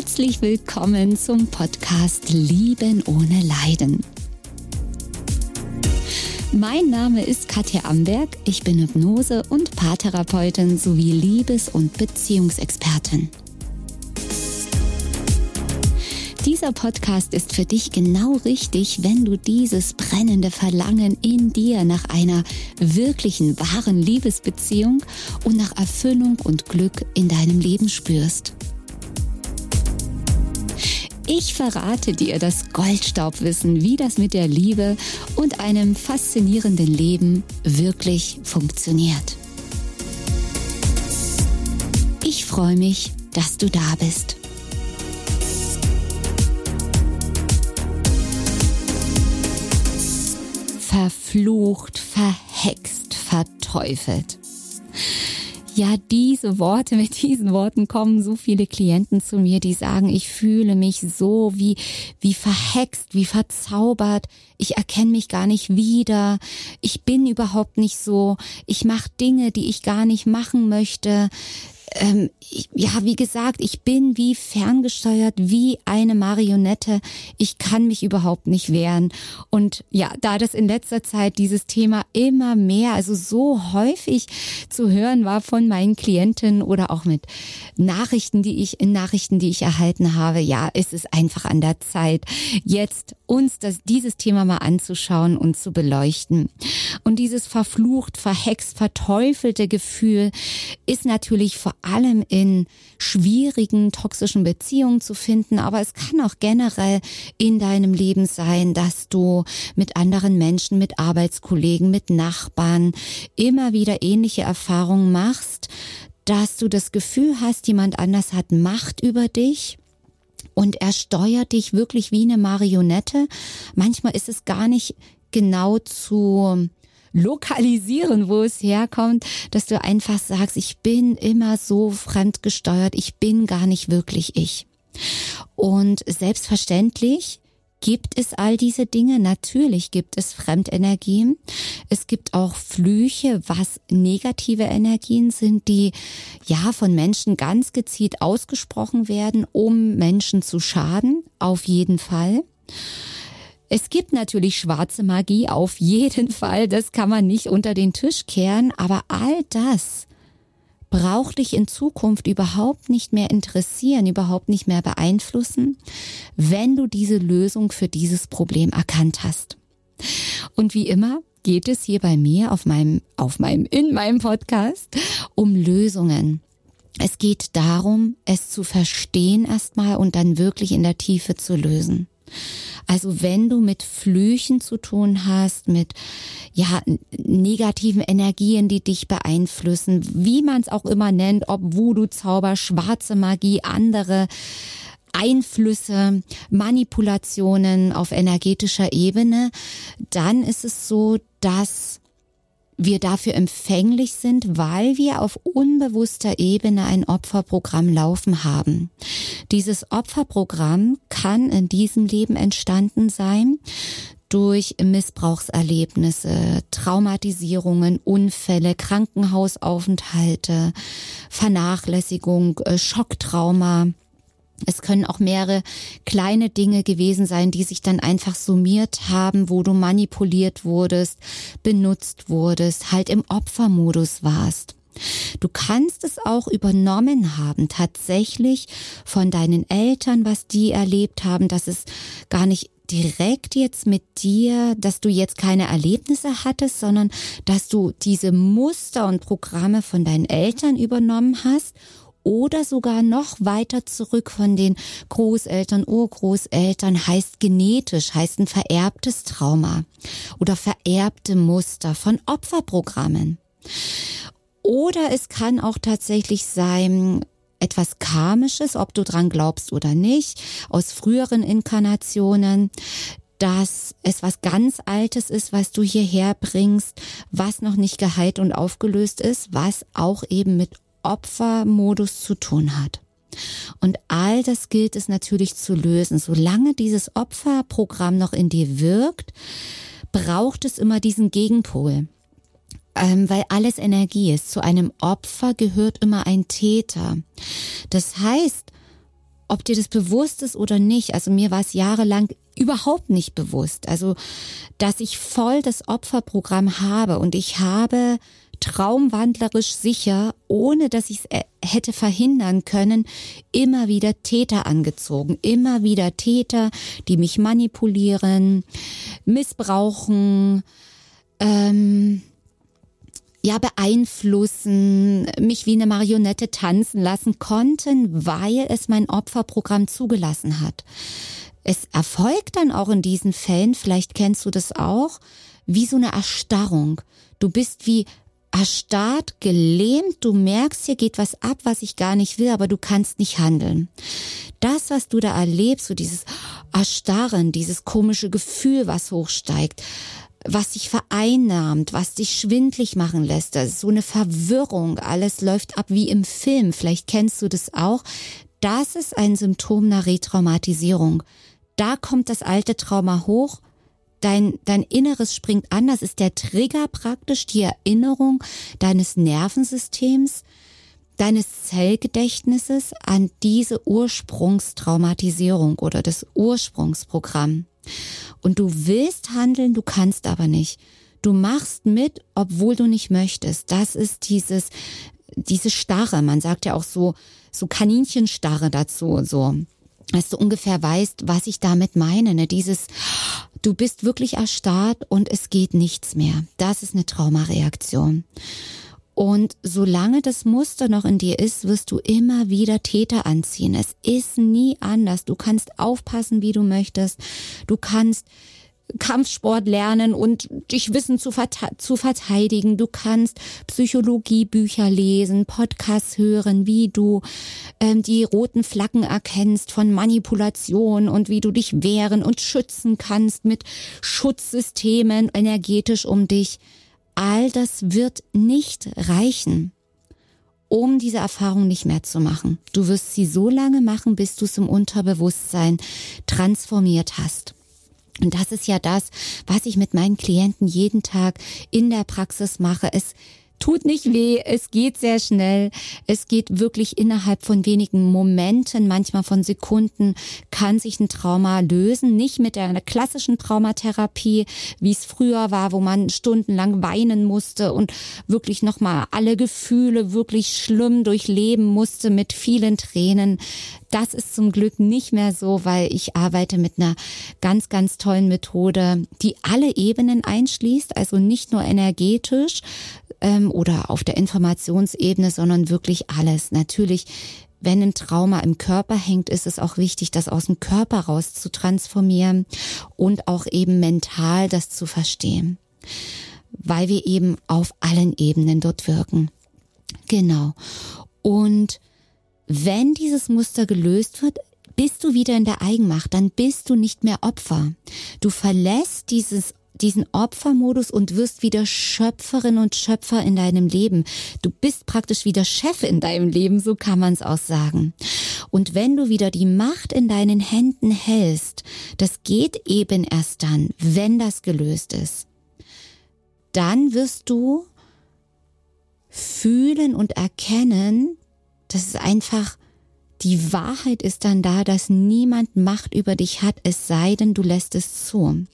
Herzlich willkommen zum Podcast Lieben ohne Leiden. Mein Name ist Katja Amberg, ich bin Hypnose- und Paartherapeutin sowie Liebes- und Beziehungsexpertin. Dieser Podcast ist für dich genau richtig, wenn du dieses brennende Verlangen in dir nach einer wirklichen, wahren Liebesbeziehung und nach Erfüllung und Glück in deinem Leben spürst. Ich verrate dir das Goldstaubwissen, wie das mit der Liebe und einem faszinierenden Leben wirklich funktioniert. Ich freue mich, dass du da bist. Verflucht, verhext, verteufelt. Ja, diese Worte, mit diesen Worten kommen so viele Klienten zu mir, die sagen, ich fühle mich so wie, wie verhext, wie verzaubert. Ich erkenne mich gar nicht wieder. Ich bin überhaupt nicht so. Ich mache Dinge, die ich gar nicht machen möchte ähm, ich, ja, wie gesagt, ich bin wie ferngesteuert, wie eine Marionette. Ich kann mich überhaupt nicht wehren. Und ja, da das in letzter Zeit dieses Thema immer mehr, also so häufig zu hören war von meinen Klienten oder auch mit Nachrichten, die ich in Nachrichten, die ich erhalten habe, ja, ist es einfach an der Zeit, jetzt uns das, dieses Thema mal anzuschauen und zu beleuchten. Und dieses verflucht, verhext, verteufelte Gefühl ist natürlich vor allem in schwierigen, toxischen Beziehungen zu finden, aber es kann auch generell in deinem Leben sein, dass du mit anderen Menschen, mit Arbeitskollegen, mit Nachbarn immer wieder ähnliche Erfahrungen machst, dass du das Gefühl hast, jemand anders hat Macht über dich und er steuert dich wirklich wie eine Marionette. Manchmal ist es gar nicht genau zu lokalisieren, wo es herkommt, dass du einfach sagst, ich bin immer so fremdgesteuert, ich bin gar nicht wirklich ich. Und selbstverständlich Gibt es all diese Dinge? Natürlich gibt es Fremdenergien. Es gibt auch Flüche, was negative Energien sind, die ja von Menschen ganz gezielt ausgesprochen werden, um Menschen zu schaden. Auf jeden Fall. Es gibt natürlich schwarze Magie, auf jeden Fall, das kann man nicht unter den Tisch kehren, aber all das braucht dich in Zukunft überhaupt nicht mehr interessieren, überhaupt nicht mehr beeinflussen, wenn du diese Lösung für dieses Problem erkannt hast. Und wie immer geht es hier bei mir auf meinem, auf meinem, in meinem Podcast um Lösungen. Es geht darum, es zu verstehen erstmal und dann wirklich in der Tiefe zu lösen. Also wenn du mit Flüchen zu tun hast, mit ja negativen Energien, die dich beeinflussen, wie man es auch immer nennt, ob Voodoo Zauber, schwarze Magie, andere Einflüsse, Manipulationen auf energetischer Ebene, dann ist es so, dass wir dafür empfänglich sind, weil wir auf unbewusster Ebene ein Opferprogramm laufen haben. Dieses Opferprogramm kann in diesem Leben entstanden sein durch Missbrauchserlebnisse, Traumatisierungen, Unfälle, Krankenhausaufenthalte, Vernachlässigung, äh, Schocktrauma, es können auch mehrere kleine Dinge gewesen sein, die sich dann einfach summiert haben, wo du manipuliert wurdest, benutzt wurdest, halt im Opfermodus warst. Du kannst es auch übernommen haben, tatsächlich von deinen Eltern, was die erlebt haben, dass es gar nicht direkt jetzt mit dir, dass du jetzt keine Erlebnisse hattest, sondern dass du diese Muster und Programme von deinen Eltern übernommen hast oder sogar noch weiter zurück von den Großeltern, Urgroßeltern heißt genetisch, heißt ein vererbtes Trauma oder vererbte Muster von Opferprogrammen. Oder es kann auch tatsächlich sein, etwas Karmisches, ob du dran glaubst oder nicht, aus früheren Inkarnationen, dass es was ganz Altes ist, was du hierher bringst, was noch nicht geheilt und aufgelöst ist, was auch eben mit Opfermodus zu tun hat. Und all das gilt es natürlich zu lösen. Solange dieses Opferprogramm noch in dir wirkt, braucht es immer diesen Gegenpol. Ähm, weil alles Energie ist. Zu einem Opfer gehört immer ein Täter. Das heißt, ob dir das bewusst ist oder nicht. Also mir war es jahrelang überhaupt nicht bewusst. Also, dass ich voll das Opferprogramm habe und ich habe traumwandlerisch sicher, ohne dass ich es äh, hätte verhindern können, immer wieder Täter angezogen. Immer wieder Täter, die mich manipulieren, missbrauchen, ähm, ja, beeinflussen, mich wie eine Marionette tanzen lassen konnten, weil es mein Opferprogramm zugelassen hat. Es erfolgt dann auch in diesen Fällen, vielleicht kennst du das auch, wie so eine Erstarrung. Du bist wie erstarrt, gelähmt, du merkst, hier geht was ab, was ich gar nicht will, aber du kannst nicht handeln. Das, was du da erlebst, so dieses Erstarren, dieses komische Gefühl, was hochsteigt, was dich vereinnahmt, was dich schwindlig machen lässt, das ist so eine Verwirrung, alles läuft ab wie im Film, vielleicht kennst du das auch, das ist ein Symptom einer Retraumatisierung. Da kommt das alte Trauma hoch dein, dein Inneres springt an. Das ist der Trigger praktisch, die Erinnerung deines Nervensystems, deines Zellgedächtnisses an diese Ursprungstraumatisierung oder das Ursprungsprogramm. Und du willst handeln, du kannst aber nicht. Du machst mit, obwohl du nicht möchtest. Das ist dieses, diese Starre. Man sagt ja auch so, so Kaninchenstarre dazu, so. Dass du ungefähr weißt, was ich damit meine, ne? Dieses, Du bist wirklich erstarrt und es geht nichts mehr. Das ist eine Traumareaktion. Und solange das Muster noch in dir ist, wirst du immer wieder Täter anziehen. Es ist nie anders. Du kannst aufpassen, wie du möchtest. Du kannst Kampfsport lernen und dich Wissen zu, zu verteidigen. Du kannst Psychologiebücher lesen, Podcasts hören, wie du ähm, die roten Flaggen erkennst von Manipulation und wie du dich wehren und schützen kannst mit Schutzsystemen energetisch um dich. All das wird nicht reichen um diese Erfahrung nicht mehr zu machen. Du wirst sie so lange machen, bis du es im Unterbewusstsein transformiert hast. Und das ist ja das, was ich mit meinen Klienten jeden Tag in der Praxis mache. Es tut nicht weh, es geht sehr schnell, es geht wirklich innerhalb von wenigen Momenten, manchmal von Sekunden, kann sich ein Trauma lösen. Nicht mit einer klassischen Traumatherapie, wie es früher war, wo man stundenlang weinen musste und wirklich nochmal alle Gefühle wirklich schlimm durchleben musste mit vielen Tränen. Das ist zum Glück nicht mehr so, weil ich arbeite mit einer ganz, ganz tollen Methode, die alle Ebenen einschließt, also nicht nur energetisch, ähm, oder auf der Informationsebene, sondern wirklich alles. Natürlich wenn ein Trauma im Körper hängt, ist es auch wichtig, das aus dem Körper raus zu transformieren und auch eben mental das zu verstehen, weil wir eben auf allen Ebenen dort wirken. Genau. Und wenn dieses Muster gelöst wird, bist du wieder in der Eigenmacht, dann bist du nicht mehr Opfer. Du verlässt dieses diesen Opfermodus und wirst wieder Schöpferin und Schöpfer in deinem Leben. Du bist praktisch wieder Chef in deinem Leben, so kann man es auch sagen. Und wenn du wieder die Macht in deinen Händen hältst, das geht eben erst dann, wenn das gelöst ist, dann wirst du fühlen und erkennen, dass es einfach die Wahrheit ist dann da, dass niemand Macht über dich hat, es sei denn, du lässt es zu.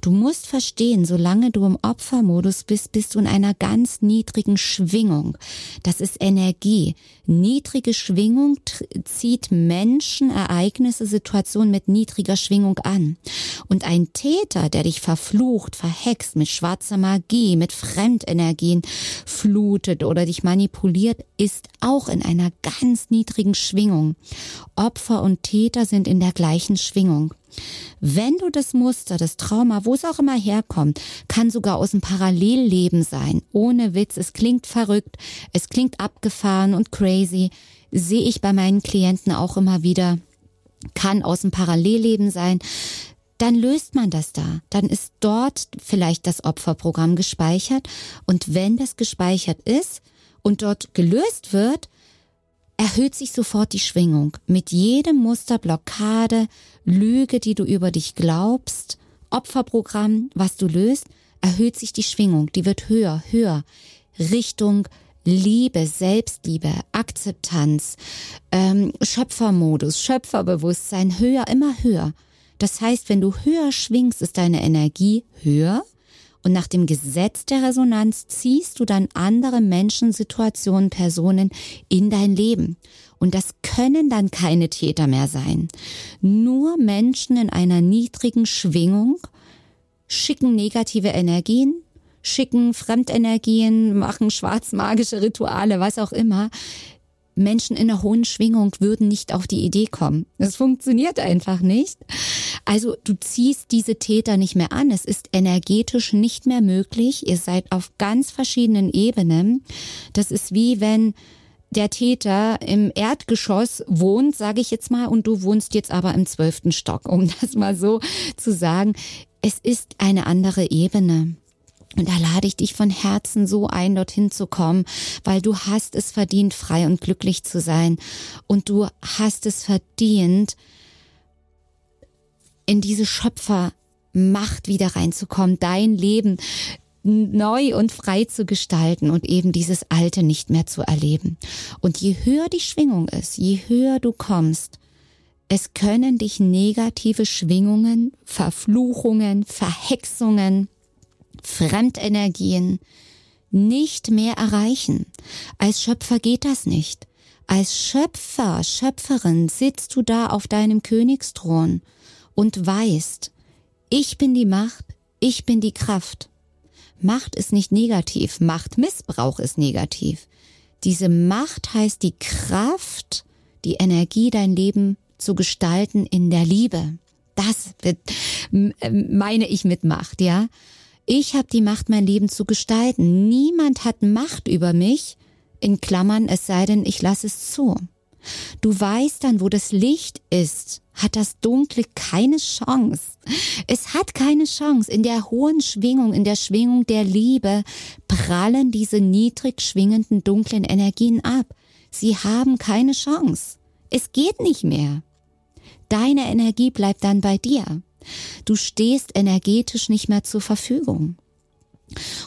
Du musst verstehen, solange du im Opfermodus bist, bist du in einer ganz niedrigen Schwingung. Das ist Energie. Niedrige Schwingung zieht Menschen, Ereignisse, Situationen mit niedriger Schwingung an. Und ein Täter, der dich verflucht, verhext, mit schwarzer Magie, mit Fremdenergien flutet oder dich manipuliert, ist auch in einer ganz niedrigen Schwingung. Schwingung. Opfer und Täter sind in der gleichen Schwingung. Wenn du das Muster, das Trauma, wo es auch immer herkommt, kann sogar aus dem Parallelleben sein. Ohne Witz, es klingt verrückt, es klingt abgefahren und crazy, sehe ich bei meinen Klienten auch immer wieder, kann aus dem Parallelleben sein. Dann löst man das da. Dann ist dort vielleicht das Opferprogramm gespeichert. Und wenn das gespeichert ist und dort gelöst wird, erhöht sich sofort die Schwingung. Mit jedem Muster, Blockade, Lüge, die du über dich glaubst, Opferprogramm, was du löst, erhöht sich die Schwingung. Die wird höher, höher. Richtung Liebe, Selbstliebe, Akzeptanz, ähm, Schöpfermodus, Schöpferbewusstsein höher, immer höher. Das heißt, wenn du höher schwingst, ist deine Energie höher und nach dem Gesetz der Resonanz ziehst du dann andere Menschen, Situationen, Personen in dein Leben. Und das können dann keine Täter mehr sein. Nur Menschen in einer niedrigen Schwingung schicken negative Energien, schicken Fremdenergien, machen schwarzmagische Rituale, was auch immer. Menschen in einer hohen Schwingung würden nicht auf die Idee kommen. Das funktioniert einfach nicht. Also du ziehst diese Täter nicht mehr an. Es ist energetisch nicht mehr möglich. Ihr seid auf ganz verschiedenen Ebenen. Das ist wie wenn der Täter im Erdgeschoss wohnt, sage ich jetzt mal, und du wohnst jetzt aber im zwölften Stock, um das mal so zu sagen. Es ist eine andere Ebene. Und da lade ich dich von Herzen so ein, dorthin zu kommen, weil du hast es verdient, frei und glücklich zu sein. Und du hast es verdient, in diese Schöpfermacht wieder reinzukommen, dein Leben neu und frei zu gestalten und eben dieses Alte nicht mehr zu erleben. Und je höher die Schwingung ist, je höher du kommst, es können dich negative Schwingungen, Verfluchungen, Verhexungen, Fremdenergien nicht mehr erreichen. Als Schöpfer geht das nicht. Als Schöpfer, Schöpferin sitzt du da auf deinem Königsthron und weißt, ich bin die Macht, ich bin die Kraft. Macht ist nicht negativ, Machtmissbrauch ist negativ. Diese Macht heißt die Kraft, die Energie, dein Leben zu gestalten in der Liebe. Das meine ich mit Macht, ja. Ich habe die Macht, mein Leben zu gestalten. Niemand hat Macht über mich, in Klammern, es sei denn, ich lasse es zu. Du weißt dann, wo das Licht ist, hat das Dunkle keine Chance. Es hat keine Chance. In der hohen Schwingung, in der Schwingung der Liebe prallen diese niedrig schwingenden dunklen Energien ab. Sie haben keine Chance. Es geht nicht mehr. Deine Energie bleibt dann bei dir. Du stehst energetisch nicht mehr zur Verfügung.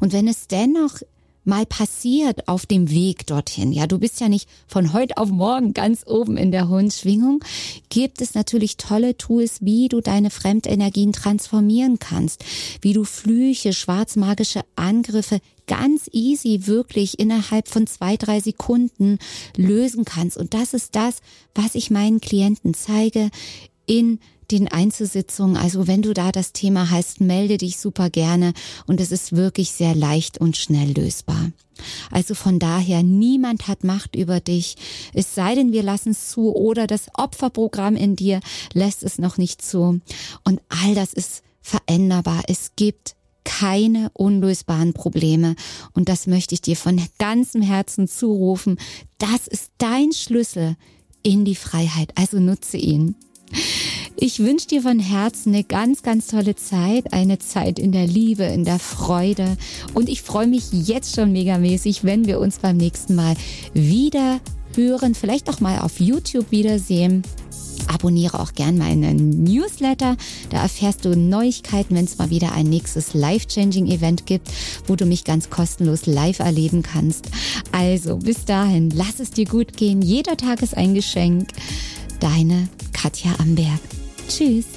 Und wenn es dennoch mal passiert auf dem Weg dorthin, ja, du bist ja nicht von heute auf morgen ganz oben in der hohen Schwingung, gibt es natürlich tolle Tools, wie du deine Fremdenergien transformieren kannst, wie du Flüche, schwarzmagische Angriffe ganz easy wirklich innerhalb von zwei, drei Sekunden lösen kannst. Und das ist das, was ich meinen Klienten zeige in den Einzelsitzungen. Also wenn du da das Thema hast, melde dich super gerne und es ist wirklich sehr leicht und schnell lösbar. Also von daher, niemand hat Macht über dich, es sei denn, wir lassen es zu oder das Opferprogramm in dir lässt es noch nicht zu. Und all das ist veränderbar. Es gibt keine unlösbaren Probleme. Und das möchte ich dir von ganzem Herzen zurufen. Das ist dein Schlüssel in die Freiheit. Also nutze ihn. Ich wünsche dir von Herzen eine ganz, ganz tolle Zeit, eine Zeit in der Liebe, in der Freude. Und ich freue mich jetzt schon megamäßig, wenn wir uns beim nächsten Mal wieder hören, vielleicht auch mal auf YouTube wiedersehen. Abonniere auch gern meinen Newsletter. Da erfährst du Neuigkeiten, wenn es mal wieder ein nächstes Life-Changing Event gibt, wo du mich ganz kostenlos live erleben kannst. Also bis dahin, lass es dir gut gehen. Jeder Tag ist ein Geschenk. Deine Katja Amberg. Tschüss.